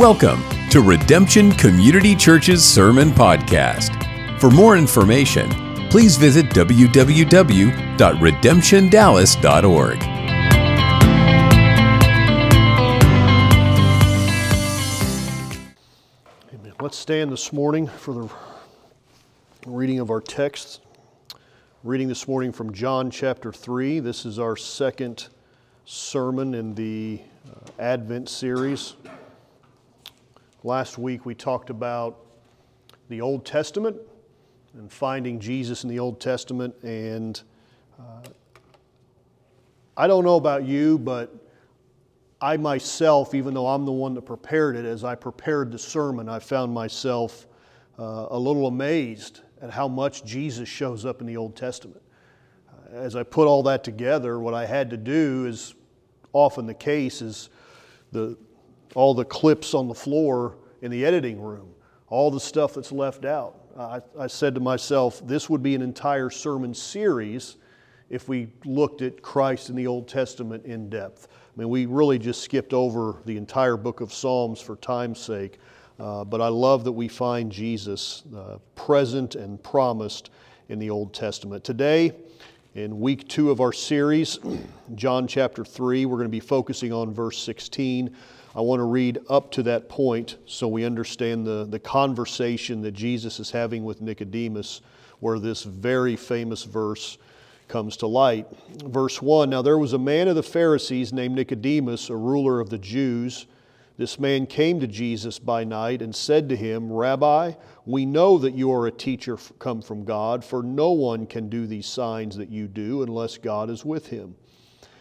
Welcome to Redemption Community Church's Sermon Podcast. For more information, please visit www.redemptiondallas.org. Amen. Let's stand this morning for the reading of our text. Reading this morning from John chapter 3. This is our second sermon in the uh, Advent series. Last week we talked about the Old Testament and finding Jesus in the Old Testament. And uh, I don't know about you, but I myself, even though I'm the one that prepared it, as I prepared the sermon, I found myself uh, a little amazed at how much Jesus shows up in the Old Testament. Uh, as I put all that together, what I had to do is often the case is the all the clips on the floor in the editing room, all the stuff that's left out. I, I said to myself, this would be an entire sermon series if we looked at Christ in the Old Testament in depth. I mean, we really just skipped over the entire book of Psalms for time's sake, uh, but I love that we find Jesus uh, present and promised in the Old Testament. Today, in week two of our series, John chapter 3, we're going to be focusing on verse 16. I want to read up to that point so we understand the, the conversation that Jesus is having with Nicodemus, where this very famous verse comes to light. Verse 1 Now there was a man of the Pharisees named Nicodemus, a ruler of the Jews. This man came to Jesus by night and said to him, Rabbi, we know that you are a teacher come from God, for no one can do these signs that you do unless God is with him.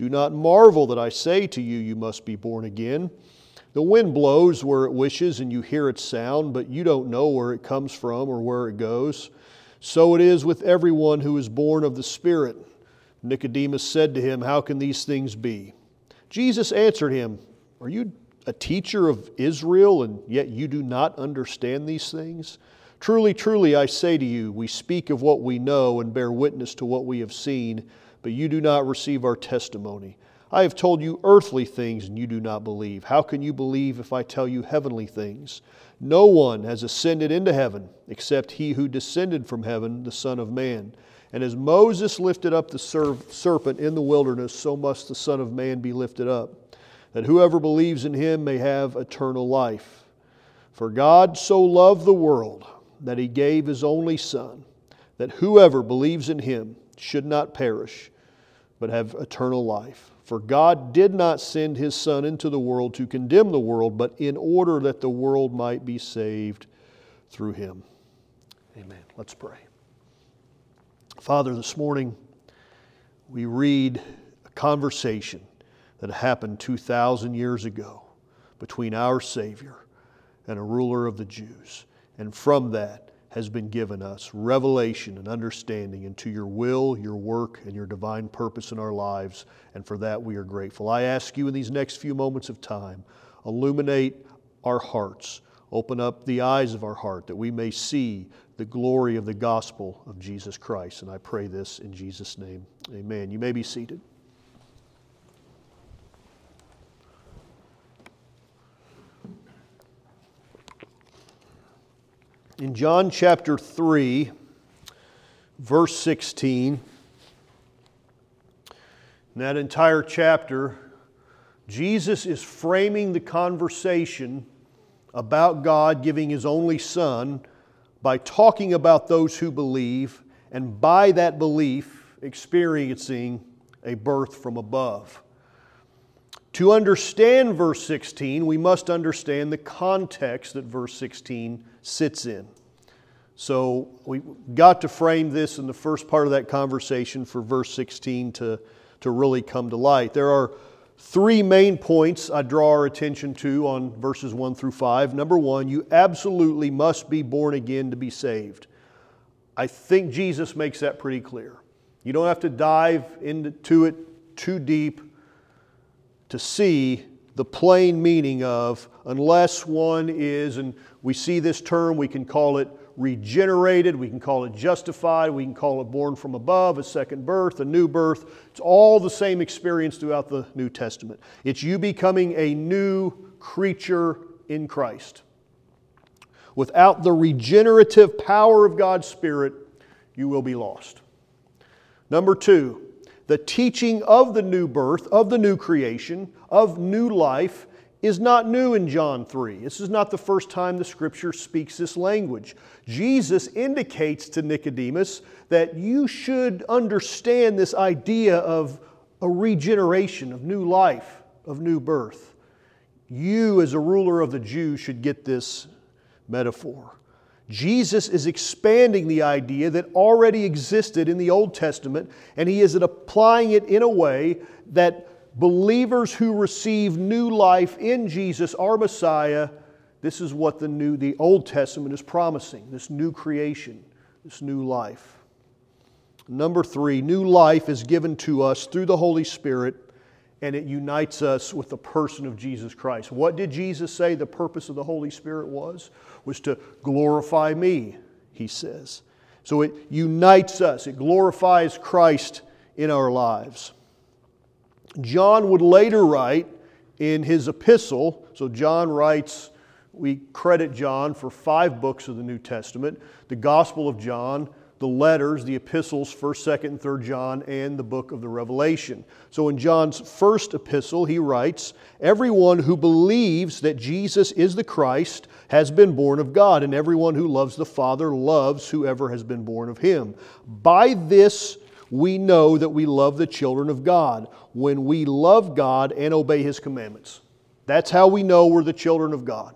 Do not marvel that I say to you, You must be born again. The wind blows where it wishes, and you hear its sound, but you don't know where it comes from or where it goes. So it is with everyone who is born of the Spirit. Nicodemus said to him, How can these things be? Jesus answered him, Are you a teacher of Israel, and yet you do not understand these things? Truly, truly, I say to you, we speak of what we know and bear witness to what we have seen, but you do not receive our testimony. I have told you earthly things, and you do not believe. How can you believe if I tell you heavenly things? No one has ascended into heaven except he who descended from heaven, the Son of Man. And as Moses lifted up the serpent in the wilderness, so must the Son of Man be lifted up, that whoever believes in him may have eternal life. For God so loved the world that he gave his only Son, that whoever believes in him should not perish, but have eternal life. For God did not send his Son into the world to condemn the world, but in order that the world might be saved through him. Amen. Let's pray. Father, this morning we read a conversation that happened 2,000 years ago between our Savior and a ruler of the Jews. And from that has been given us revelation and understanding into your will, your work, and your divine purpose in our lives. And for that we are grateful. I ask you in these next few moments of time, illuminate our hearts, open up the eyes of our heart that we may see the glory of the gospel of Jesus Christ. And I pray this in Jesus' name. Amen. You may be seated. In John chapter 3, verse 16, in that entire chapter, Jesus is framing the conversation about God giving His only Son by talking about those who believe and by that belief experiencing a birth from above. To understand verse 16, we must understand the context that verse 16 sits in. So we got to frame this in the first part of that conversation for verse 16 to, to really come to light. There are Three main points I draw our attention to on verses 1 through 5. Number one, you absolutely must be born again to be saved. I think Jesus makes that pretty clear. You don't have to dive into it too deep to see the plain meaning of unless one is, and we see this term, we can call it regenerated, we can call it justified, we can call it born from above, a second birth, a new birth. It's all the same experience throughout the New Testament. It's you becoming a new creature in Christ. Without the regenerative power of God's Spirit, you will be lost. Number two, the teaching of the new birth, of the new creation, of new life is not new in John 3. This is not the first time the scripture speaks this language. Jesus indicates to Nicodemus that you should understand this idea of a regeneration, of new life, of new birth. You, as a ruler of the Jews, should get this metaphor. Jesus is expanding the idea that already existed in the Old Testament, and he is applying it in a way that believers who receive new life in Jesus, our Messiah, this is what the new the Old Testament is promising, this new creation, this new life. Number 3, new life is given to us through the Holy Spirit and it unites us with the person of Jesus Christ. What did Jesus say the purpose of the Holy Spirit was? Was to glorify me, he says. So it unites us, it glorifies Christ in our lives. John would later write in his epistle, so John writes, we credit John for five books of the New Testament the Gospel of John, the letters, the epistles, 1st, 2nd, and 3rd John, and the book of the Revelation. So in John's first epistle, he writes, Everyone who believes that Jesus is the Christ has been born of God, and everyone who loves the Father loves whoever has been born of him. By this we know that we love the children of God when we love God and obey His commandments. That's how we know we're the children of God.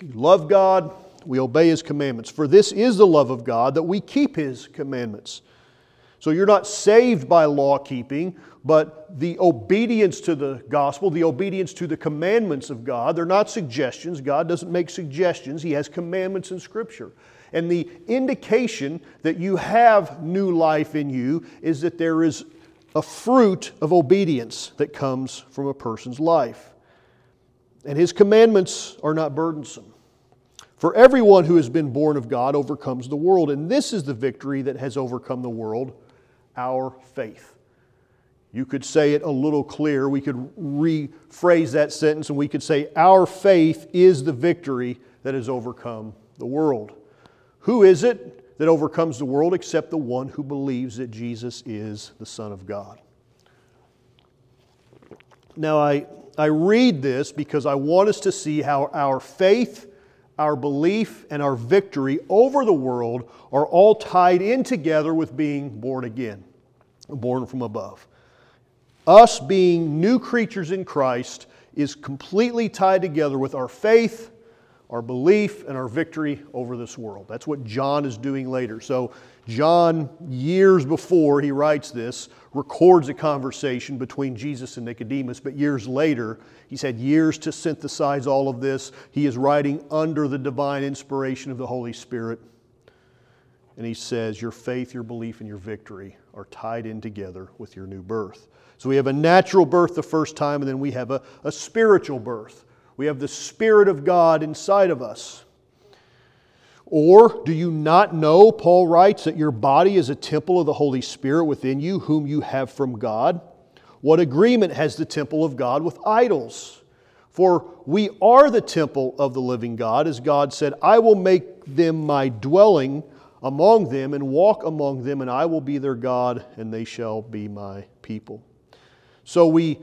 We love God, we obey His commandments. For this is the love of God, that we keep His commandments. So you're not saved by law keeping, but the obedience to the gospel, the obedience to the commandments of God. They're not suggestions. God doesn't make suggestions, He has commandments in Scripture. And the indication that you have new life in you is that there is a fruit of obedience that comes from a person's life. And his commandments are not burdensome. For everyone who has been born of God overcomes the world, and this is the victory that has overcome the world our faith. You could say it a little clearer. We could rephrase that sentence and we could say, Our faith is the victory that has overcome the world. Who is it that overcomes the world except the one who believes that Jesus is the Son of God? Now, I, I read this because I want us to see how our faith, our belief, and our victory over the world are all tied in together with being born again, born from above. Us being new creatures in Christ is completely tied together with our faith, our belief and our victory over this world. That's what John is doing later. So, John, years before he writes this, records a conversation between Jesus and Nicodemus, but years later, he's had years to synthesize all of this. He is writing under the divine inspiration of the Holy Spirit. And he says, Your faith, your belief, and your victory are tied in together with your new birth. So we have a natural birth the first time, and then we have a, a spiritual birth. We have the Spirit of God inside of us. Or do you not know, Paul writes, that your body is a temple of the Holy Spirit within you, whom you have from God? What agreement has the temple of God with idols? For we are the temple of the living God, as God said, I will make them my dwelling among them and walk among them, and I will be their God, and they shall be my people. So we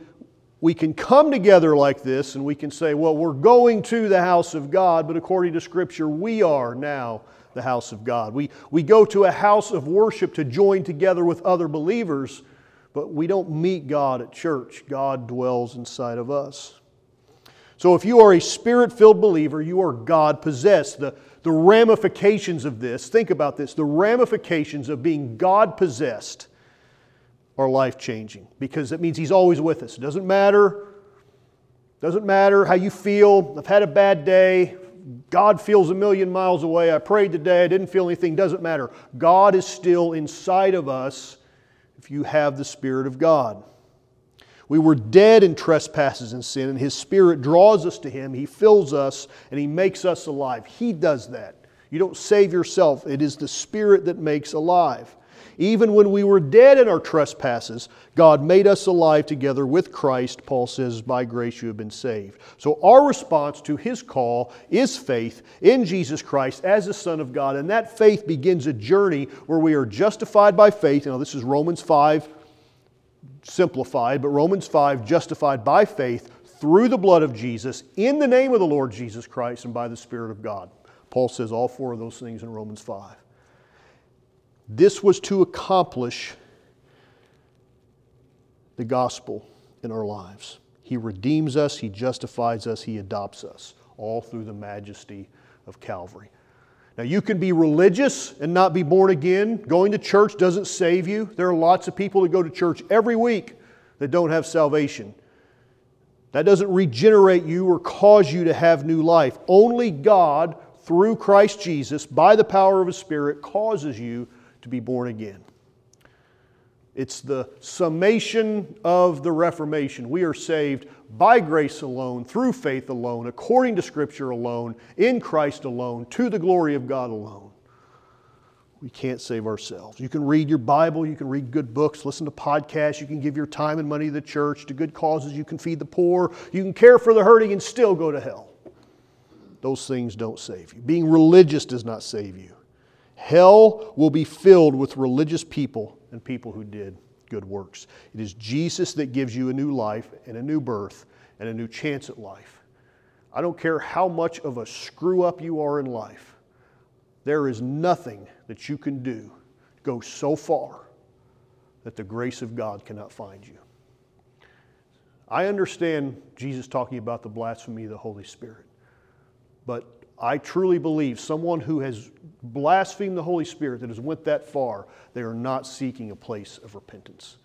we can come together like this and we can say, well, we're going to the house of God, but according to Scripture, we are now the house of God. We, we go to a house of worship to join together with other believers, but we don't meet God at church. God dwells inside of us. So if you are a spirit filled believer, you are God possessed. The, the ramifications of this, think about this, the ramifications of being God possessed are life changing because it means He's always with us. It doesn't matter. Doesn't matter how you feel. I've had a bad day. God feels a million miles away. I prayed today. I didn't feel anything. Doesn't matter. God is still inside of us if you have the Spirit of God. We were dead in trespasses and sin, and His Spirit draws us to Him. He fills us, and He makes us alive. He does that. You don't save yourself, it is the Spirit that makes alive. Even when we were dead in our trespasses, God made us alive together with Christ. Paul says, By grace you have been saved. So our response to His call is faith in Jesus Christ as the Son of God. And that faith begins a journey where we are justified by faith. Now, this is Romans 5 simplified, but Romans 5 justified by faith through the blood of Jesus in the name of the Lord Jesus Christ and by the Spirit of God. Paul says all four of those things in Romans 5. This was to accomplish the gospel in our lives. He redeems us, He justifies us, He adopts us, all through the majesty of Calvary. Now, you can be religious and not be born again. Going to church doesn't save you. There are lots of people that go to church every week that don't have salvation. That doesn't regenerate you or cause you to have new life. Only God, through Christ Jesus, by the power of His Spirit, causes you to be born again. It's the summation of the Reformation. We are saved by grace alone, through faith alone, according to Scripture alone, in Christ alone, to the glory of God alone. We can't save ourselves. You can read your Bible, you can read good books, listen to podcasts, you can give your time and money to the church, to good causes, you can feed the poor, you can care for the hurting and still go to hell. Those things don't save you. Being religious does not save you. Hell will be filled with religious people and people who did good works. It is Jesus that gives you a new life and a new birth and a new chance at life. I don't care how much of a screw up you are in life, there is nothing that you can do to go so far that the grace of God cannot find you. I understand Jesus talking about the blasphemy of the Holy Spirit, but I truly believe someone who has blasphemed the Holy Spirit, that has went that far, they are not seeking a place of repentance.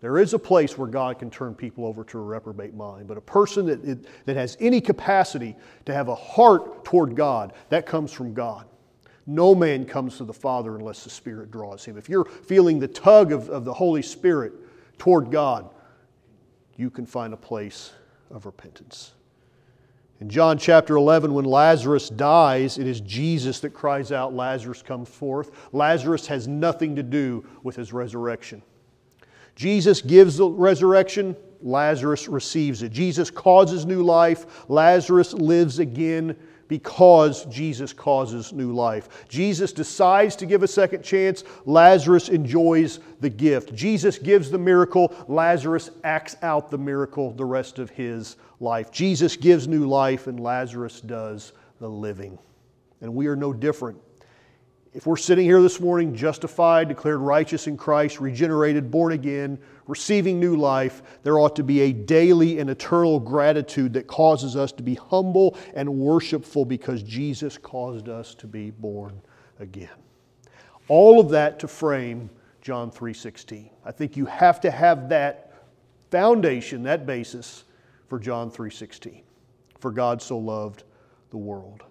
There is a place where God can turn people over to a reprobate mind, but a person that, that has any capacity to have a heart toward God, that comes from God. No man comes to the Father unless the Spirit draws him. If you're feeling the tug of, of the Holy Spirit toward God, you can find a place of repentance. In John chapter 11, when Lazarus dies, it is Jesus that cries out, Lazarus come forth. Lazarus has nothing to do with his resurrection. Jesus gives the resurrection, Lazarus receives it. Jesus causes new life, Lazarus lives again because Jesus causes new life. Jesus decides to give a second chance, Lazarus enjoys the gift. Jesus gives the miracle, Lazarus acts out the miracle the rest of his life. Jesus gives new life, and Lazarus does the living. And we are no different. If we're sitting here this morning justified, declared righteous in Christ, regenerated, born again, receiving new life, there ought to be a daily and eternal gratitude that causes us to be humble and worshipful because Jesus caused us to be born again. All of that to frame John 3:16. I think you have to have that foundation, that basis for John 3:16. For God so loved the world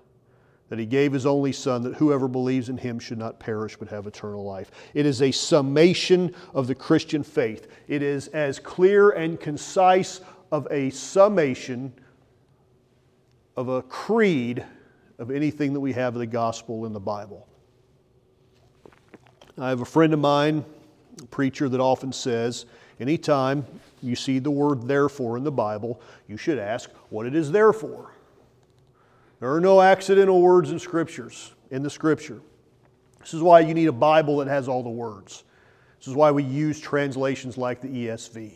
that he gave his only son that whoever believes in him should not perish but have eternal life. It is a summation of the Christian faith. It is as clear and concise of a summation of a creed of anything that we have of the gospel in the Bible. I have a friend of mine, preacher, that often says, anytime you see the word therefore in the Bible, you should ask what it is there for. There are no accidental words in scriptures, in the scripture. This is why you need a Bible that has all the words. This is why we use translations like the ESV,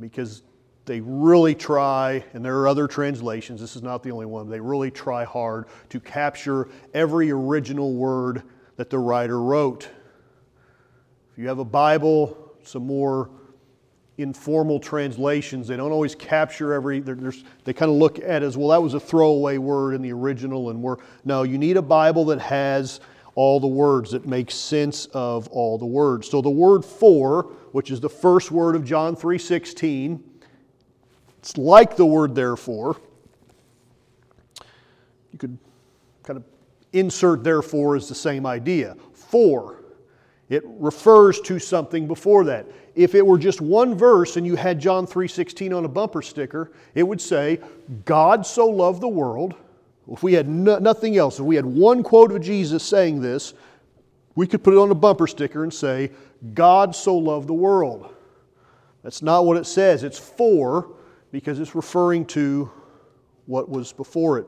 because they really try, and there are other translations, this is not the only one, they really try hard to capture every original word that the writer wrote. If you have a Bible, some more informal translations. They don't always capture every, they kind of look at as, well, that was a throwaway word in the original, and we're, no, you need a Bible that has all the words, that make sense of all the words. So the word for, which is the first word of John 3:16, it's like the word therefore. You could kind of insert therefore as the same idea. For, it refers to something before that. If it were just one verse and you had John 3:16 on a bumper sticker, it would say, God so loved the world. If we had no, nothing else, if we had one quote of Jesus saying this, we could put it on a bumper sticker and say, God so loved the world. That's not what it says. It's for because it's referring to what was before it.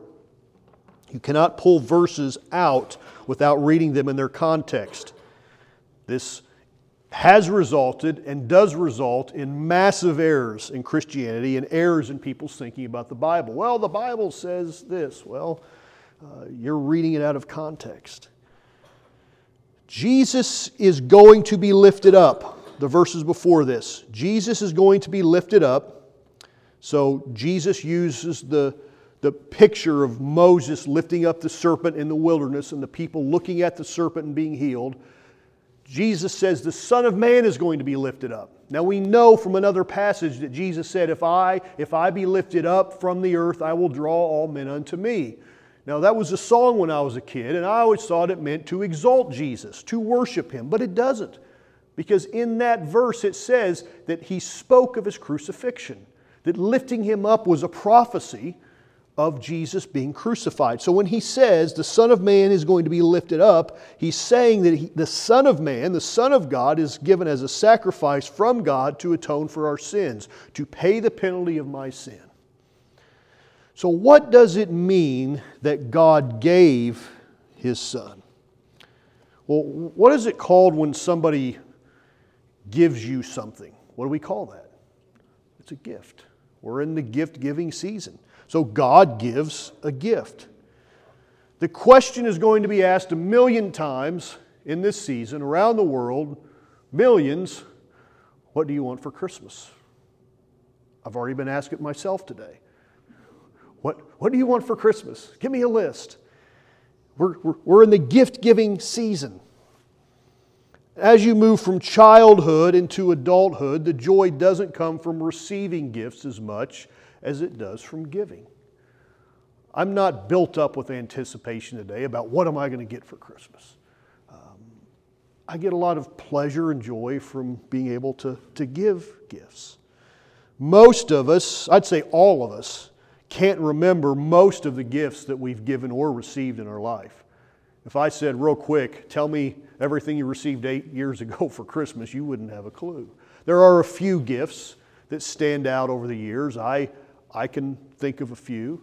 You cannot pull verses out without reading them in their context. This has resulted and does result in massive errors in Christianity and errors in people's thinking about the Bible. Well, the Bible says this. Well, uh, you're reading it out of context. Jesus is going to be lifted up. The verses before this. Jesus is going to be lifted up. So Jesus uses the the picture of Moses lifting up the serpent in the wilderness and the people looking at the serpent and being healed. Jesus says the Son of Man is going to be lifted up. Now we know from another passage that Jesus said, If I, if I be lifted up from the earth, I will draw all men unto me. Now that was a song when I was a kid, and I always thought it meant to exalt Jesus, to worship him, but it doesn't. Because in that verse it says that he spoke of his crucifixion, that lifting him up was a prophecy of Jesus being crucified. So when he says the Son of Man is going to be lifted up, he's saying that he, the Son of Man, the Son of God, is given as a sacrifice from God to atone for our sins, to pay the penalty of my sin. So, what does it mean that God gave his Son? Well, what is it called when somebody gives you something? What do we call that? It's a gift. We're in the gift giving season. So God gives a gift. The question is going to be asked a million times in this season around the world millions what do you want for Christmas? I've already been asked it myself today. What, what do you want for Christmas? Give me a list. We're, we're, we're in the gift giving season. As you move from childhood into adulthood, the joy doesn't come from receiving gifts as much as it does from giving. I'm not built up with anticipation today about what am I going to get for Christmas. Um, I get a lot of pleasure and joy from being able to, to give gifts. Most of us, I'd say all of us, can't remember most of the gifts that we've given or received in our life. If I said real quick, tell me everything you received eight years ago for Christmas, you wouldn't have a clue. There are a few gifts that stand out over the years. I I can think of a few.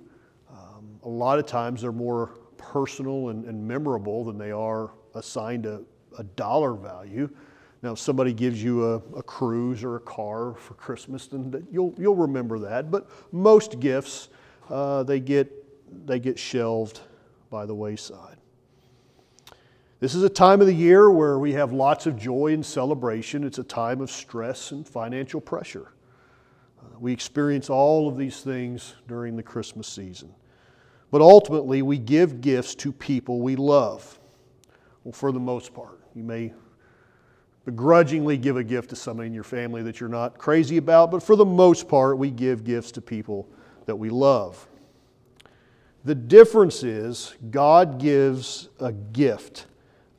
Um, a lot of times they're more personal and, and memorable than they are assigned a, a, dollar value. Now, if somebody gives you a, a cruise or a car for Christmas, then you'll, you'll remember that. But most gifts, uh, they, get, they get shelved by the wayside. This is a time of the year where we have lots of joy and celebration. It's a time of stress and financial pressure. We experience all of these things during the Christmas season. But ultimately, we give gifts to people we love. Well, for the most part, you may begrudgingly give a gift to somebody in your family that you're not crazy about, but for the most part, we give gifts to people that we love. The difference is God gives a gift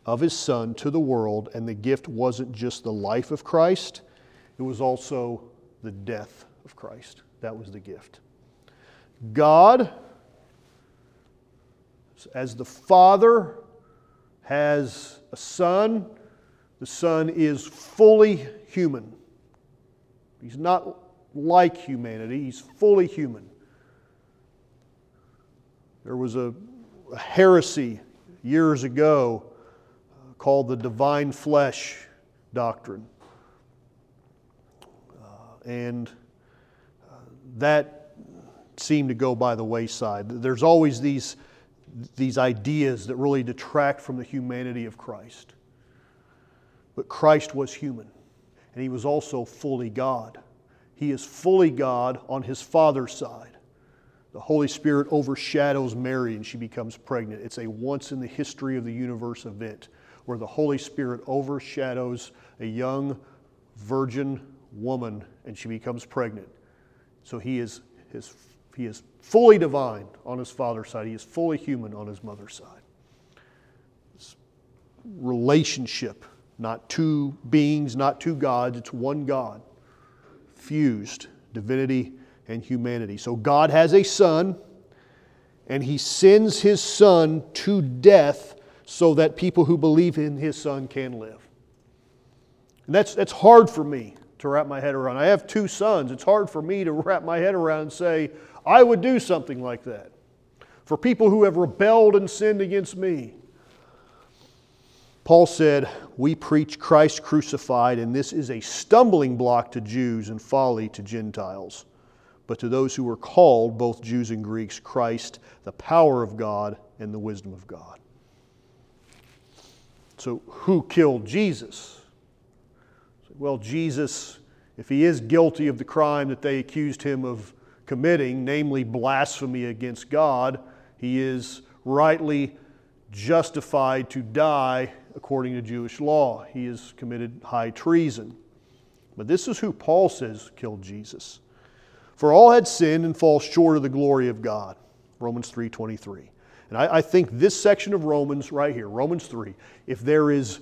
of His Son to the world, and the gift wasn't just the life of Christ, it was also the death of Christ. That was the gift. God, as the Father has a Son, the Son is fully human. He's not like humanity, he's fully human. There was a, a heresy years ago uh, called the divine flesh doctrine. Uh, and that seemed to go by the wayside. There's always these, these ideas that really detract from the humanity of Christ. But Christ was human, and he was also fully God. He is fully God on his Father's side. The Holy Spirit overshadows Mary and she becomes pregnant. It's a once in the history of the universe event where the Holy Spirit overshadows a young virgin woman and she becomes pregnant. So he is, his, he is fully divine on his father's side, he is fully human on his mother's side. This relationship, not two beings, not two gods, it's one God, fused, divinity and humanity. So God has a son, and he sends his son to death so that people who believe in his son can live. And that's, that's hard for me to wrap my head around. I have two sons. It's hard for me to wrap my head around and say, I would do something like that. For people who have rebelled and sinned against me. Paul said, We preach Christ crucified, and this is a stumbling block to Jews and folly to Gentiles. But to those who are called, both Jews and Greeks, Christ, the power of God and the wisdom of God. So, who killed Jesus? Well, Jesus, if he is guilty of the crime that they accused him of committing, namely blasphemy against God, he is rightly justified to die according to Jewish law. He has committed high treason. But this is who Paul says killed Jesus. For all had sinned and fall short of the glory of God. Romans 3.23. And I, I think this section of Romans right here, Romans 3, if there is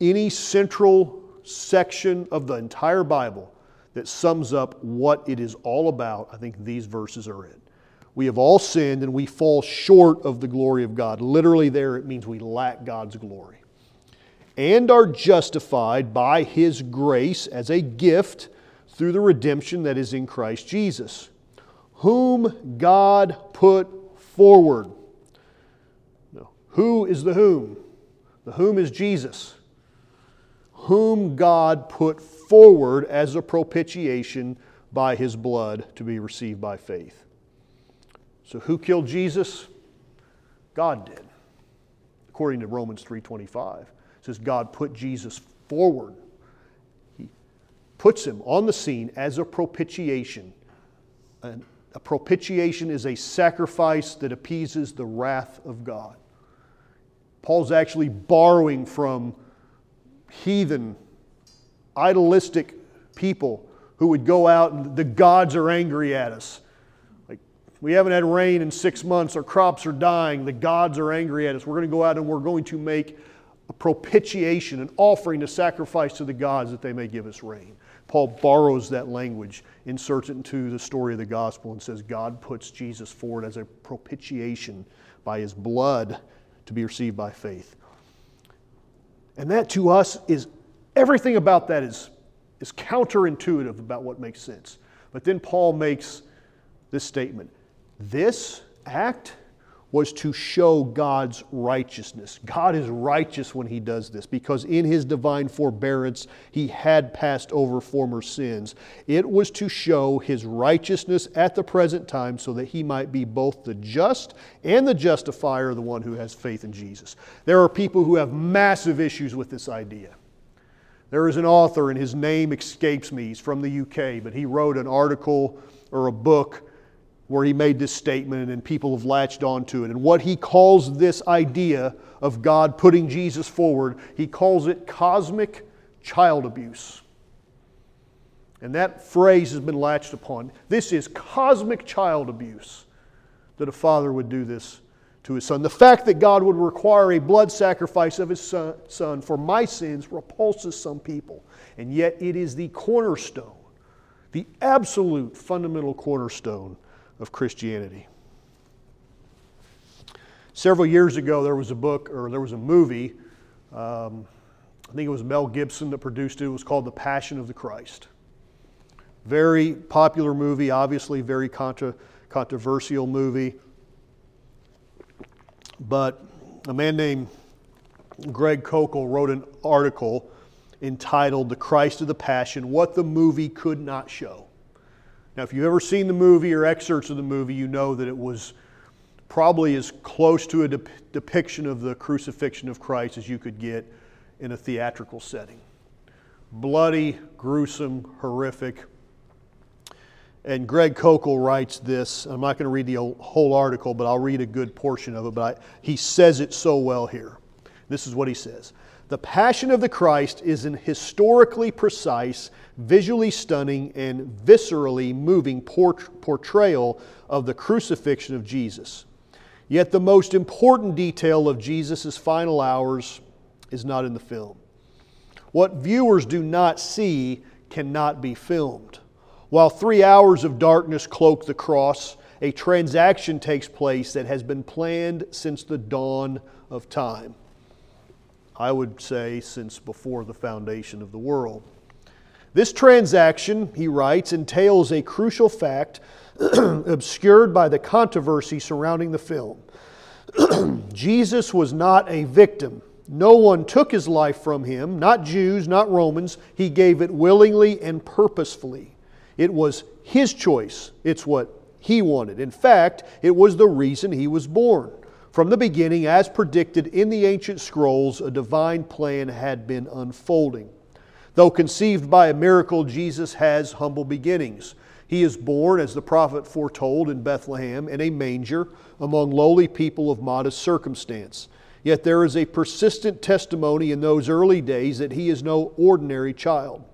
any central section of the entire Bible that sums up what it is all about, I think these verses are it. We have all sinned and we fall short of the glory of God. Literally, there it means we lack God's glory. And are justified by His grace as a gift through the redemption that is in Christ Jesus, whom God put forward. No. Who is the whom? The whom is Jesus, whom God put forward as a propitiation by his blood to be received by faith. So who killed Jesus? God did. According to Romans 3:25. It says God put Jesus forward He puts him on the scene as a propitiation. And a propitiation is a sacrifice that appeases the wrath of God. Paul's actually borrowing from heathen, idolistic people who would go out and the gods are angry at us. Like, we haven't had rain in six months, our crops are dying, the gods are angry at us. We're going to go out and we're going to make a propitiation, an offering, a sacrifice to the gods that they may give us rain. Paul borrows that language, inserts it into the story of the gospel, and says God puts Jesus forward as a propitiation by his blood to be received by faith. And that to us is everything about that is, is counterintuitive about what makes sense. But then Paul makes this statement This act was to show God's righteousness. God is righteous when He does this because in His divine forbearance He had passed over former sins. It was to show His righteousness at the present time so that He might be both the just and the justifier the one who has faith in Jesus. There are people who have massive issues with this idea. There is an author, and his name escapes me. He's from the UK, but he wrote an article or a book where he made this statement and people have latched onto it. And what he calls this idea of God putting Jesus forward, he calls it cosmic child abuse. And that phrase has been latched upon. This is cosmic child abuse that a father would do this to his son. The fact that God would require a blood sacrifice of his son, son for my sins repulses some people. And yet it is the cornerstone, the absolute fundamental cornerstone of Christianity. Several years ago, there was a book or there was a movie. Um, I think it was Mel Gibson that produced it. It was called The Passion of the Christ. Very popular movie, obviously, very contra- controversial movie. But a man named Greg Koukl wrote an article entitled The Christ of the Passion What the Movie Could Not Show. Now, if you've ever seen the movie or excerpts of the movie, you know that it was probably as close to a de- depiction of the crucifixion of Christ as you could get in a theatrical setting. Bloody, gruesome, horrific. And Greg Koukl writes this. I'm not going to read the whole article, but I'll read a good portion of it. But I, he says it so well here. This is what he says The Passion of the Christ is an historically precise, visually stunning, and viscerally moving portrayal of the crucifixion of Jesus. Yet the most important detail of Jesus' final hours is not in the film. What viewers do not see cannot be filmed. While three hours of darkness cloak the cross, a transaction takes place that has been planned since the dawn of time. I would say since before the foundation of the world. This transaction, he writes, entails a crucial fact obscured by the controversy surrounding the film. Jesus was not a victim. No one took his life from him, not Jews, not Romans. He gave it willingly and purposefully. It was his choice, it's what he wanted. In fact, it was the reason he was born. From the beginning, as predicted in the ancient scrolls, a divine plan had been unfolding. Though conceived by a miracle, Jesus has humble beginnings. He is born, as the prophet foretold, in Bethlehem in a manger among lowly people of modest circumstance. Yet there is a persistent testimony in those early days that he is no ordinary child.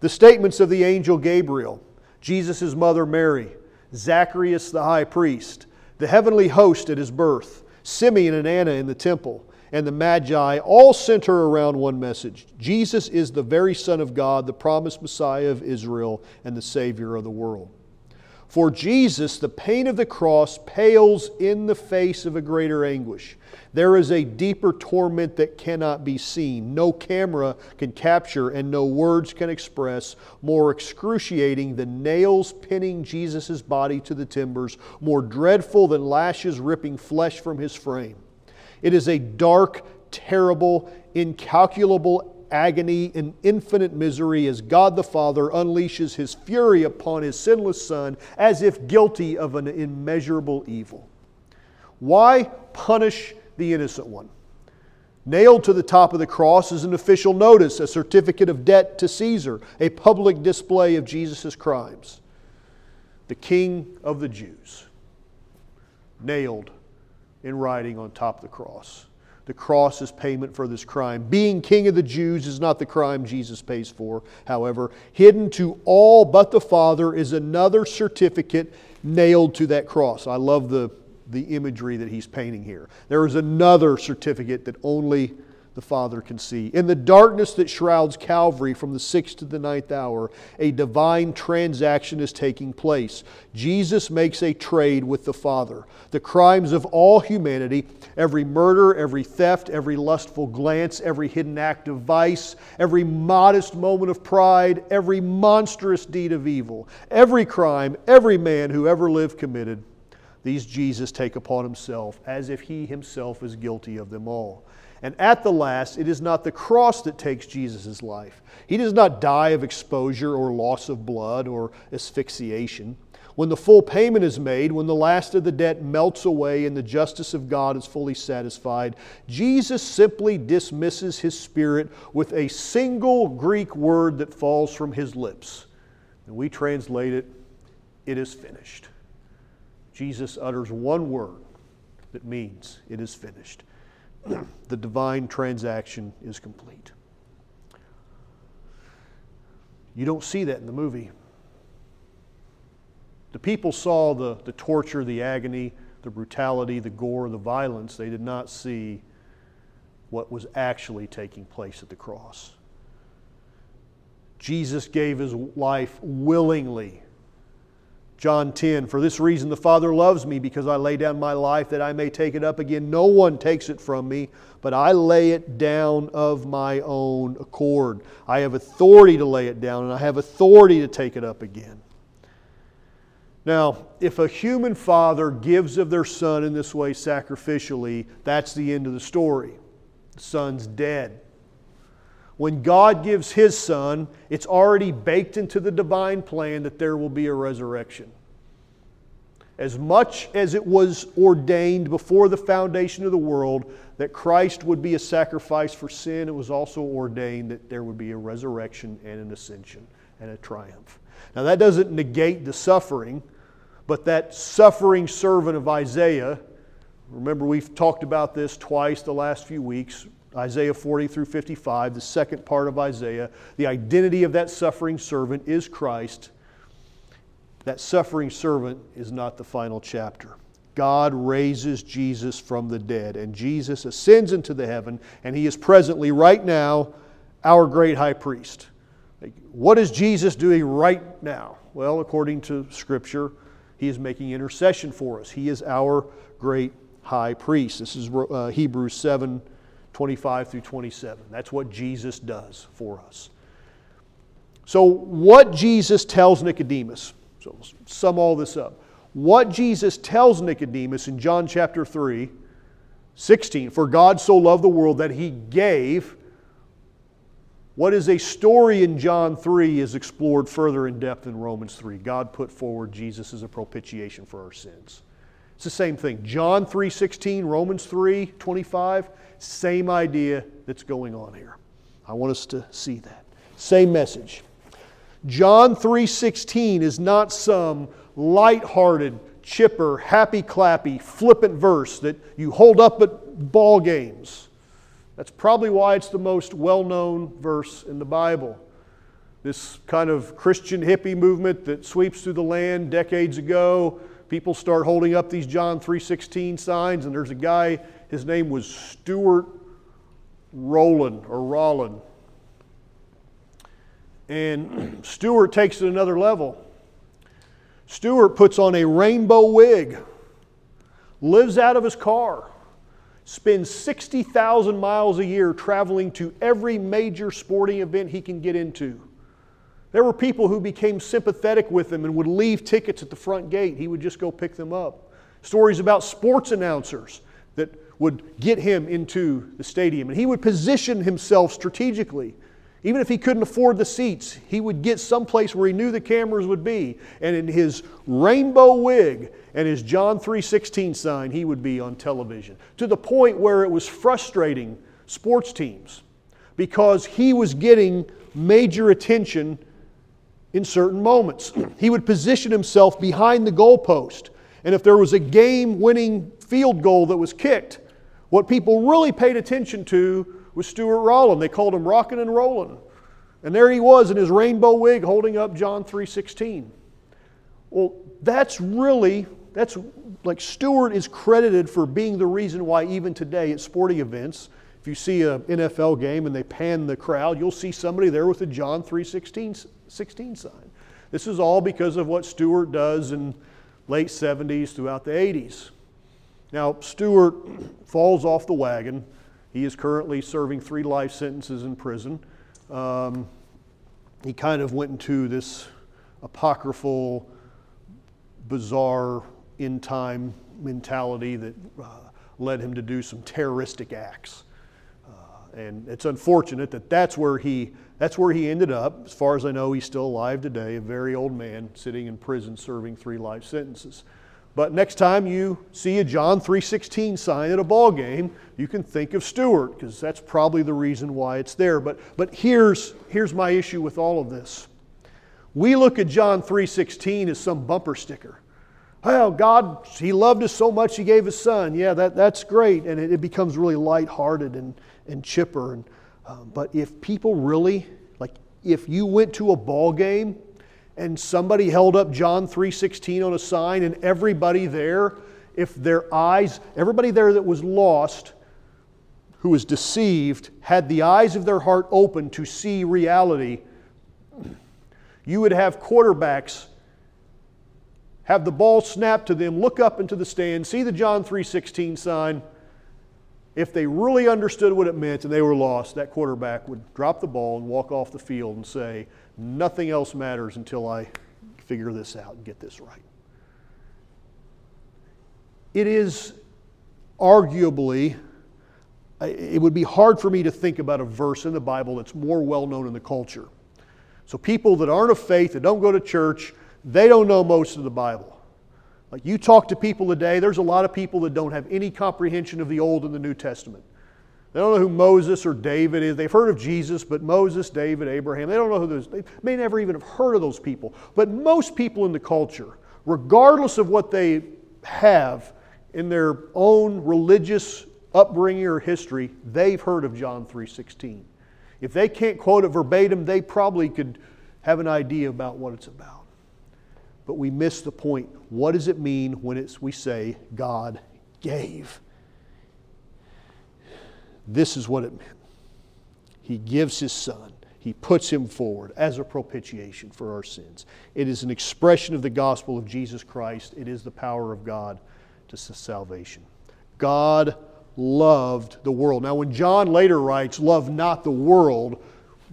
The statements of the angel Gabriel, Jesus' mother Mary, Zacharias the high priest, the heavenly host at his birth, Simeon and Anna in the temple, and the Magi all center around one message Jesus is the very Son of God, the promised Messiah of Israel, and the Savior of the world. For Jesus, the pain of the cross pales in the face of a greater anguish. There is a deeper torment that cannot be seen. No camera can capture and no words can express more excruciating than nails pinning Jesus' body to the timbers, more dreadful than lashes ripping flesh from his frame. It is a dark, terrible, incalculable agony and infinite misery as God the Father unleashes his fury upon his sinless Son as if guilty of an immeasurable evil. Why punish the innocent one? Nailed to the top of the cross is an official notice, a certificate of debt to Caesar, a public display of Jesus' crimes. The King of the Jews, nailed in writing on top of the cross. The cross is payment for this crime. Being king of the Jews is not the crime Jesus pays for, however. Hidden to all but the Father is another certificate nailed to that cross. I love the, the imagery that he's painting here. There is another certificate that only the Father can see. In the darkness that shrouds Calvary from the sixth to the ninth hour, a divine transaction is taking place. Jesus makes a trade with the Father. The crimes of all humanity, every murder, every theft, every lustful glance, every hidden act of vice, every modest moment of pride, every monstrous deed of evil, every crime, every man who ever lived committed, these Jesus take upon himself as if he himself is guilty of them all. And at the last, it is not the cross that takes Jesus' life. He does not die of exposure or loss of blood or asphyxiation. When the full payment is made, when the last of the debt melts away and the justice of God is fully satisfied, Jesus simply dismisses his spirit with a single Greek word that falls from his lips. And we translate it, it is finished. Jesus utters one word that means it is finished. the divine transaction is complete. You don't see that in the movie. The people saw the, the torture, the agony, the brutality, the gore, the violence. They did not see what was actually taking place at the cross. Jesus gave his life willingly John 10, for this reason the Father loves me, because I lay down my life that I may take it up again. No one takes it from me, but I lay it down of my own accord. I have authority to lay it down, and I have authority to take it up again. Now, if a human father gives of their son in this way sacrificially, that's the end of the story. The son's dead. When God gives His Son, it's already baked into the divine plan that there will be a resurrection. As much as it was ordained before the foundation of the world that Christ would be a sacrifice for sin, it was also ordained that there would be a resurrection and an ascension and a triumph. Now, that doesn't negate the suffering, but that suffering servant of Isaiah, remember we've talked about this twice the last few weeks Isaiah 40 through 55, the second part of Isaiah. The identity of that suffering servant is Christ. That suffering servant is not the final chapter. God raises Jesus from the dead, and Jesus ascends into the heaven, and he is presently, right now, our great high priest. What is Jesus doing right now? Well, according to Scripture, he is making intercession for us. He is our great high priest. This is uh, Hebrews 7 25 through 27. That's what Jesus does for us. So, what Jesus tells Nicodemus, so sum all this up. What Jesus tells Nicodemus in John chapter 3, 16, for God so loved the world that he gave. What is a story in John 3 is explored further in depth in Romans 3. God put forward Jesus as a propitiation for our sins. It's the same thing. John 3:16, Romans 3:25, same idea that's going on here. I want us to see that. Same message. John 3:16 is not some light-hearted, chipper, happy clappy, flippant verse that you hold up at ball games. That's probably why it's the most well-known verse in the Bible. This kind of Christian hippie movement that sweeps through the land decades ago, people start holding up these John 3:16 signs and there's a guy his name was Stuart Rowland or Rollin. And Stuart takes it another level. Stuart puts on a rainbow wig, lives out of his car, spends 60,000 miles a year traveling to every major sporting event he can get into. There were people who became sympathetic with him and would leave tickets at the front gate. He would just go pick them up. Stories about sports announcers that would get him into the stadium. And he would position himself strategically. Even if he couldn't afford the seats, he would get someplace where he knew the cameras would be. And in his rainbow wig and his John 3:16 sign, he would be on television. To the point where it was frustrating sports teams because he was getting major attention in certain moments. he would position himself behind the goalpost. And if there was a game winning field goal that was kicked, what people really paid attention to was Stuart Rollin. They called him Rockin' and Rollin'. And there he was in his rainbow wig holding up John 3:16. Well, that's really that's like Stuart is credited for being the reason why even today at sporting events, if you see an NFL game and they pan the crowd, you'll see somebody there with a John 3:16 16 sign. This is all because of what Stewart does in late 70s throughout the 80s. Now, Stewart falls off the wagon. He is currently serving three life sentences in prison. Um, he kind of went into this apocryphal, bizarre, in time mentality that uh, led him to do some terroristic acts. And it's unfortunate that that's where he that's where he ended up. As far as I know, he's still alive today, a very old man sitting in prison serving three life sentences. But next time you see a John 3:16 sign at a ball game, you can think of Stewart because that's probably the reason why it's there. But but here's here's my issue with all of this. We look at John 3:16 as some bumper sticker. Well, God, He loved us so much He gave His Son. Yeah, that, that's great, and it, it becomes really lighthearted and and chipper. And uh, but if people really like, if you went to a ball game and somebody held up John 3:16 on a sign and everybody there if their eyes everybody there that was lost who was deceived had the eyes of their heart open to see reality you would have quarterbacks have the ball snapped to them look up into the stand see the John 3:16 sign if they really understood what it meant and they were lost that quarterback would drop the ball and walk off the field and say Nothing else matters until I figure this out and get this right. It is arguably, it would be hard for me to think about a verse in the Bible that's more well known in the culture. So, people that aren't of faith, that don't go to church, they don't know most of the Bible. Like you talk to people today, there's a lot of people that don't have any comprehension of the Old and the New Testament. They don't know who Moses or David is. They've heard of Jesus, but Moses, David, Abraham, they don't know who those, they may never even have heard of those people. But most people in the culture, regardless of what they have in their own religious upbringing or history, they've heard of John 3:16. If they can't quote it verbatim, they probably could have an idea about what it's about. But we miss the point. What does it mean when it's, we say God gave? This is what it meant. He gives his son. He puts him forward as a propitiation for our sins. It is an expression of the gospel of Jesus Christ. It is the power of God to salvation. God loved the world. Now, when John later writes, Love not the world,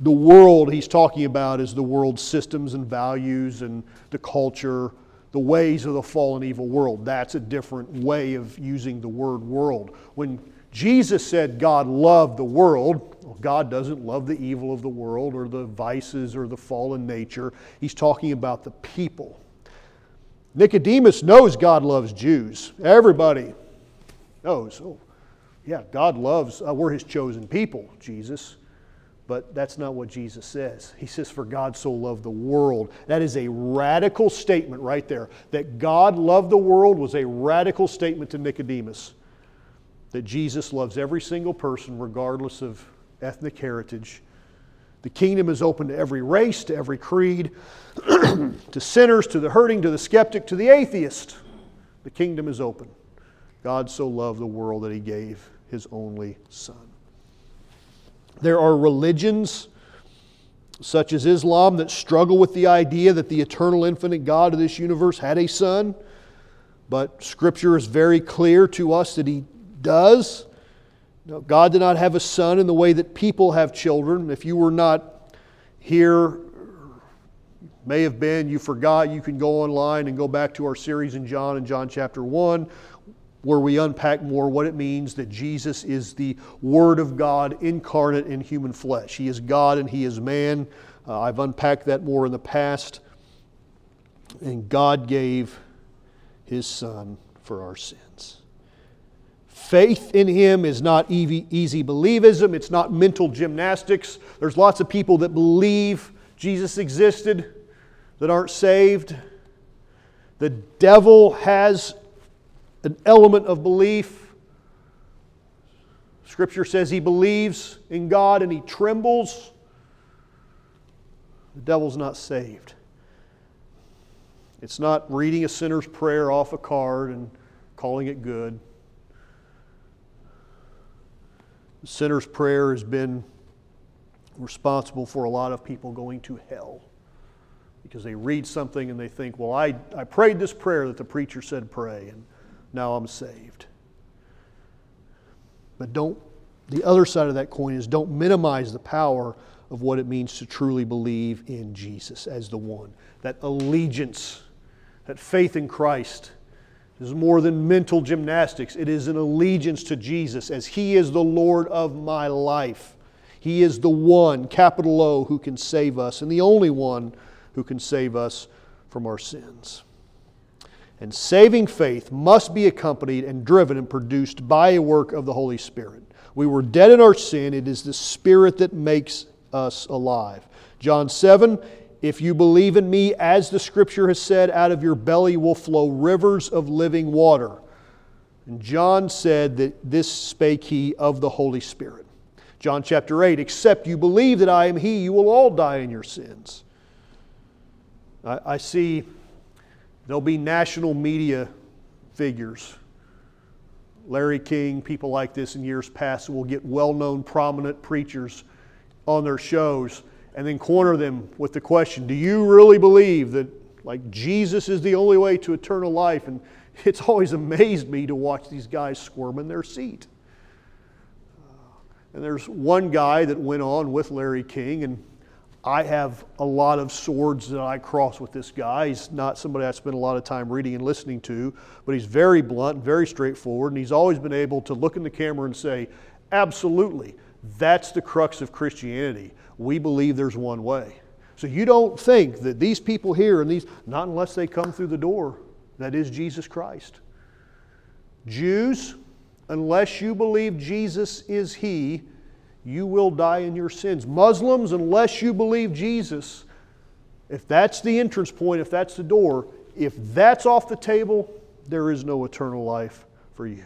the world he's talking about is the world's systems and values and the culture, the ways of the fallen evil world. That's a different way of using the word world. When Jesus said God loved the world. Well, God doesn't love the evil of the world or the vices or the fallen nature. He's talking about the people. Nicodemus knows God loves Jews. Everybody knows. Oh, yeah, God loves, uh, we're his chosen people, Jesus. But that's not what Jesus says. He says, For God so loved the world. That is a radical statement right there. That God loved the world was a radical statement to Nicodemus that Jesus loves every single person, regardless of ethnic heritage. The kingdom is open to every race, to every creed, to sinners, to the hurting, to the skeptic, to the atheist. The kingdom is open. God so loved the world that he gave his only Son. There are religions, such as Islam, that struggle with the idea that the eternal, infinite God of this universe had a Son. But Scripture is very clear to us that he does. No, God did not have a son in the way that people have children. If you were not here, may have been, you forgot, you can go online and go back to our series in John and John chapter 1, where we unpack more what it means that Jesus is the Word of God incarnate in human flesh. He is God and He is man. Uh, I've unpacked that more in the past. And God gave His Son for our sins. Faith in Him is not easy believism, it's not mental gymnastics. There's lots of people that believe Jesus existed that aren't saved. The devil has an element of belief. Scripture says he believes in God and he trembles. The devil's not saved. It's not reading a sinner's prayer off a card and calling it good. The sinner's prayer has been responsible for a lot of people going to hell because they read something and they think, well, I, I prayed this prayer that the preacher said pray, and now I'm saved. But don't, the other side of that coin is don't minimize the power of what it means to truly believe in Jesus as the one. That allegiance, that faith in Christ is more than mental gymnastics. It is an allegiance to Jesus as He is the Lord of my life. He is the one, capital O, who can save us, and the only one who can save us from our sins. And saving faith must be accompanied and driven and produced by a work of the Holy Spirit. We were dead in our sin. It is the Spirit that makes us alive. John 7 if you believe in me, as the scripture has said, out of your belly will flow rivers of living water. And John said that this spake he of the Holy Spirit. John chapter 8, except you believe that I am he, you will all die in your sins. I, I see there'll be national media figures. Larry King, people like this in years past will get well known, prominent preachers on their shows and then corner them with the question Do you really believe that, like, Jesus is the only way to eternal life? And it's always amazed me to watch these guys squirm in their seat. And there's one guy that went on with Larry King, and I have a lot of swords that I cross with this guy. He's not somebody I spend a lot of time reading and listening to, but he's very blunt very straightforward, and he's always been able to look in the camera and say, Absolutely, that's the crux of Christianity we believe there's one way. So you don't think that these people here and these, not unless they come through the door, that is Jesus Christ. Jews, unless you believe Jesus is He, you will die in your sins. Muslims, unless you believe Jesus, if that's the entrance point, if that's the door, if that's off the table, there is no eternal life for you.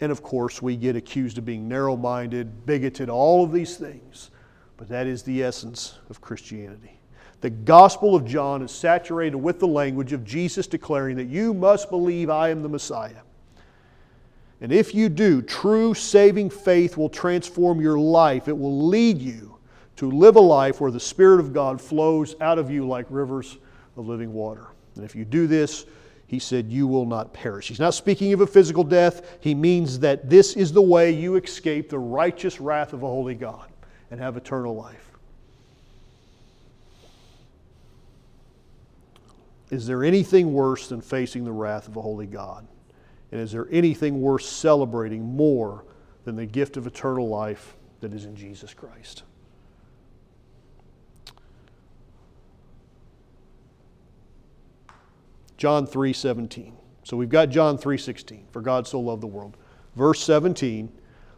And of course, we get accused of being narrow minded, bigoted, all of these things. But that is the essence of Christianity. The Gospel of John is saturated with the language of Jesus declaring that you must believe I am the Messiah. And if you do, true saving faith will transform your life. It will lead you to live a life where the Spirit of God flows out of you like rivers of living water. And if you do this, he said, You will not perish. He's not speaking of a physical death. He means that this is the way you escape the righteous wrath of a holy God and have eternal life. Is there anything worse than facing the wrath of a holy God? And is there anything worth celebrating more than the gift of eternal life that is in Jesus Christ? John 3:17. So we've got John 3:16. For God so loved the world. Verse 17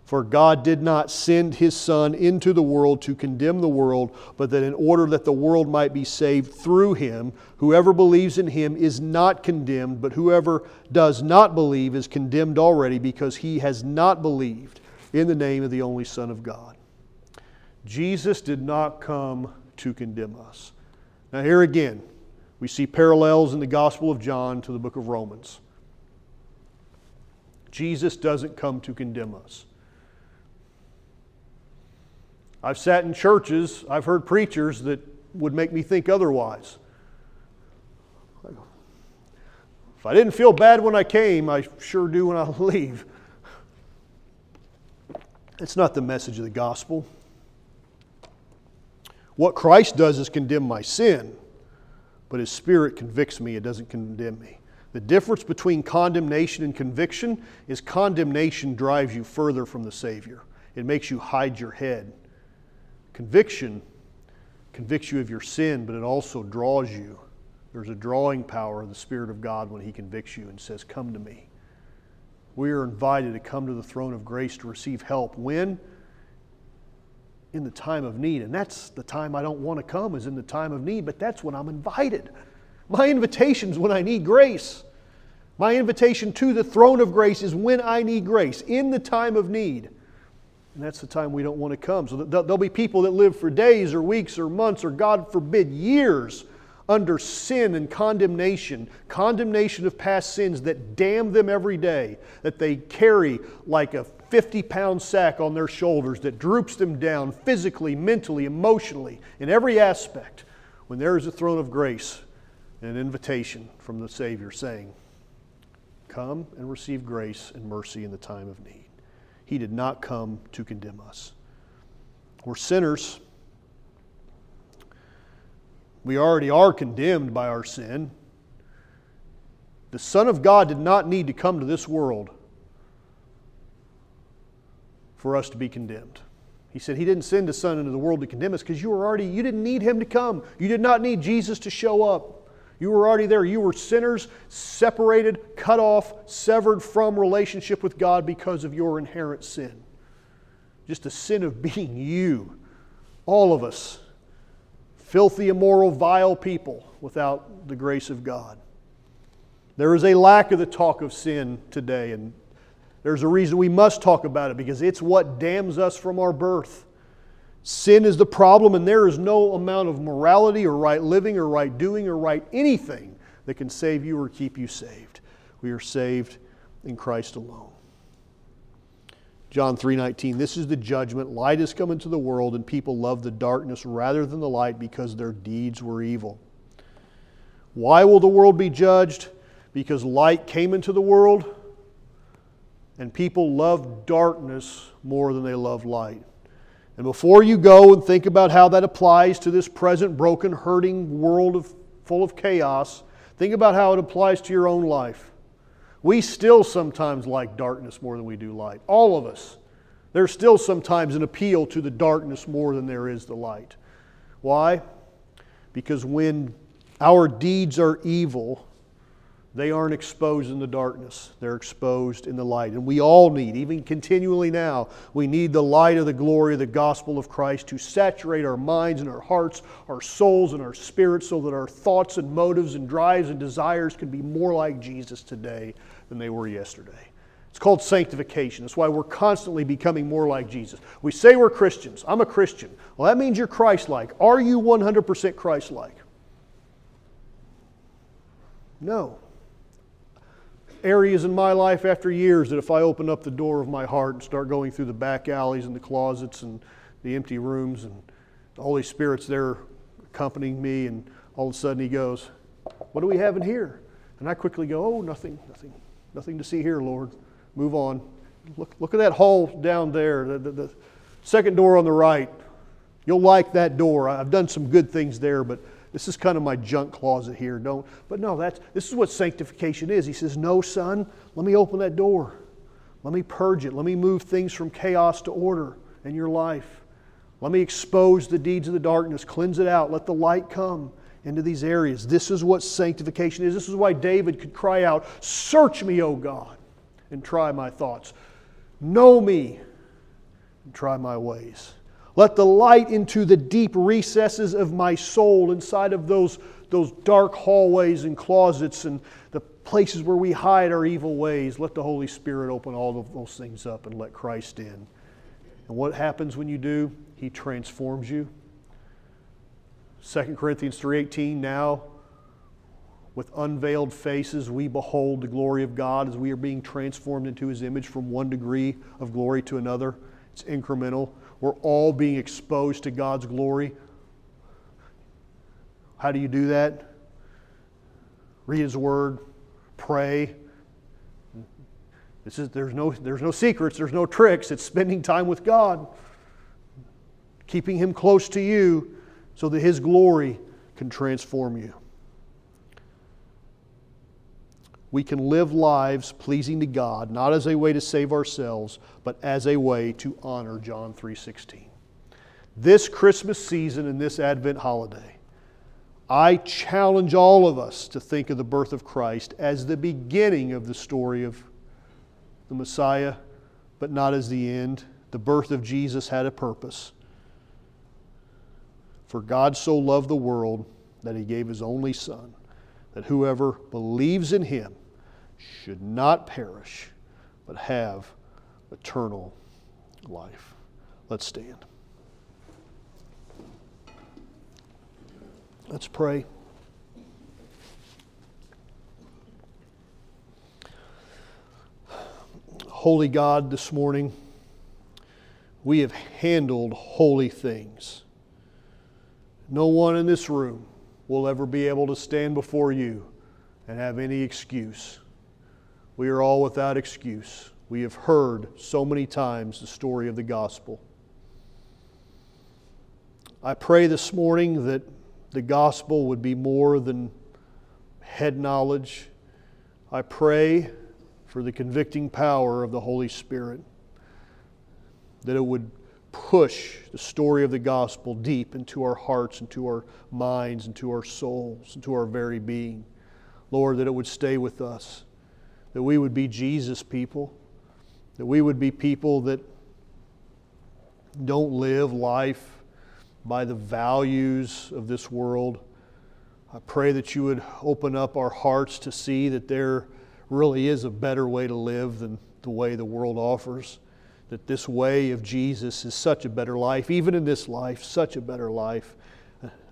for God did not send his Son into the world to condemn the world, but that in order that the world might be saved through him, whoever believes in him is not condemned, but whoever does not believe is condemned already because he has not believed in the name of the only Son of God. Jesus did not come to condemn us. Now, here again, we see parallels in the Gospel of John to the book of Romans. Jesus doesn't come to condemn us. I've sat in churches, I've heard preachers that would make me think otherwise. If I didn't feel bad when I came, I sure do when I leave. It's not the message of the gospel. What Christ does is condemn my sin, but His Spirit convicts me, it doesn't condemn me. The difference between condemnation and conviction is condemnation drives you further from the Savior, it makes you hide your head. Conviction convicts you of your sin, but it also draws you. There's a drawing power of the Spirit of God when He convicts you and says, Come to me. We are invited to come to the throne of grace to receive help. When? In the time of need. And that's the time I don't want to come, is in the time of need, but that's when I'm invited. My invitation is when I need grace. My invitation to the throne of grace is when I need grace, in the time of need. And that's the time we don't want to come. So there'll be people that live for days or weeks or months or, God forbid, years under sin and condemnation, condemnation of past sins that damn them every day, that they carry like a 50 pound sack on their shoulders that droops them down physically, mentally, emotionally, in every aspect. When there is a throne of grace and an invitation from the Savior saying, Come and receive grace and mercy in the time of need. He did not come to condemn us. We're sinners. We already are condemned by our sin. The Son of God did not need to come to this world for us to be condemned. He said he didn't send his son into the world to condemn us because you were already you didn't need him to come. You did not need Jesus to show up. You were already there. You were sinners, separated, cut off, severed from relationship with God because of your inherent sin. Just a sin of being you. All of us. Filthy, immoral, vile people without the grace of God. There is a lack of the talk of sin today, and there's a reason we must talk about it because it's what damns us from our birth. Sin is the problem, and there is no amount of morality or right living or right doing or right anything that can save you or keep you saved. We are saved in Christ alone. John 3:19 This is the judgment light has come into the world and people love the darkness rather than the light because their deeds were evil. Why will the world be judged? Because light came into the world and people love darkness more than they love light. And before you go and think about how that applies to this present broken, hurting world of, full of chaos, think about how it applies to your own life. We still sometimes like darkness more than we do light. All of us. There's still sometimes an appeal to the darkness more than there is the light. Why? Because when our deeds are evil, they aren't exposed in the darkness. They're exposed in the light. And we all need, even continually now, we need the light of the glory of the gospel of Christ to saturate our minds and our hearts, our souls and our spirits, so that our thoughts and motives and drives and desires can be more like Jesus today than they were yesterday. It's called sanctification. That's why we're constantly becoming more like Jesus. We say we're Christians. I'm a Christian. Well, that means you're Christ like. Are you 100% Christ like? No areas in my life after years that if I open up the door of my heart and start going through the back alleys and the closets and the empty rooms and the Holy Spirit's there accompanying me and all of a sudden he goes, What do we have in here? And I quickly go, Oh, nothing, nothing, nothing to see here, Lord. Move on. Look, look at that hole down there, the, the, the second door on the right. You'll like that door. I've done some good things there, but this is kind of my junk closet here. Don't, but no, that's, this is what sanctification is. He says, No, son, let me open that door. Let me purge it. Let me move things from chaos to order in your life. Let me expose the deeds of the darkness, cleanse it out, let the light come into these areas. This is what sanctification is. This is why David could cry out, Search me, O God, and try my thoughts. Know me and try my ways. Let the light into the deep recesses of my soul, inside of those, those dark hallways and closets and the places where we hide our evil ways. Let the Holy Spirit open all of those things up and let Christ in. And what happens when you do? He transforms you. 2 Corinthians 3:18 now with unveiled faces we behold the glory of God as we are being transformed into his image from one degree of glory to another. It's incremental. We're all being exposed to God's glory. How do you do that? Read His Word, pray. This is, there's, no, there's no secrets, there's no tricks. It's spending time with God, keeping Him close to you so that His glory can transform you. We can live lives pleasing to God, not as a way to save ourselves, but as a way to honor John 3:16. This Christmas season and this Advent holiday, I challenge all of us to think of the birth of Christ as the beginning of the story of the Messiah, but not as the end. The birth of Jesus had a purpose. For God so loved the world that he gave his only Son, that whoever believes in him should not perish, but have eternal life. Let's stand. Let's pray. Holy God, this morning, we have handled holy things. No one in this room will ever be able to stand before you and have any excuse. We are all without excuse. We have heard so many times the story of the gospel. I pray this morning that the gospel would be more than head knowledge. I pray for the convicting power of the Holy Spirit, that it would push the story of the gospel deep into our hearts, into our minds, into our souls, into our very being. Lord, that it would stay with us that we would be Jesus people, that we would be people that don't live life by the values of this world. I pray that you would open up our hearts to see that there really is a better way to live than the way the world offers. That this way of Jesus is such a better life, even in this life, such a better life.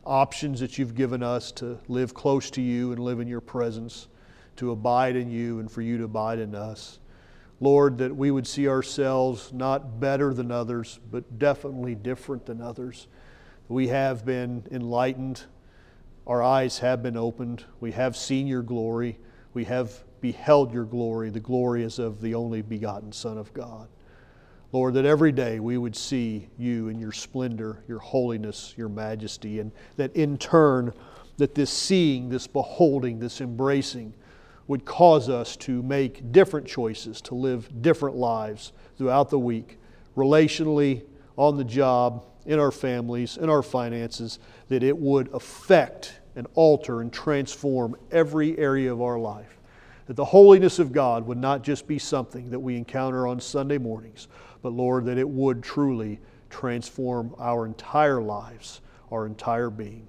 Options that you've given us to live close to you and live in your presence to abide in you and for you to abide in us. Lord, that we would see ourselves not better than others, but definitely different than others. We have been enlightened. Our eyes have been opened. We have seen your glory. We have beheld your glory. The glory is of the only begotten Son of God. Lord, that every day we would see you in your splendor, your holiness, your majesty, and that in turn, that this seeing, this beholding, this embracing, would cause us to make different choices, to live different lives throughout the week, relationally, on the job, in our families, in our finances, that it would affect and alter and transform every area of our life. that the holiness of God would not just be something that we encounter on Sunday mornings, but Lord, that it would truly transform our entire lives, our entire being.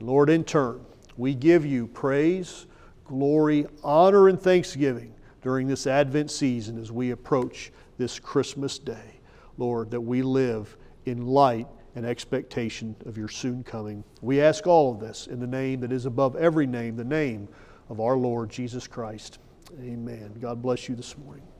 Lord, in turn, we give you praise, glory, honor, and thanksgiving during this Advent season as we approach this Christmas day. Lord, that we live in light and expectation of your soon coming. We ask all of this in the name that is above every name, the name of our Lord Jesus Christ. Amen. God bless you this morning.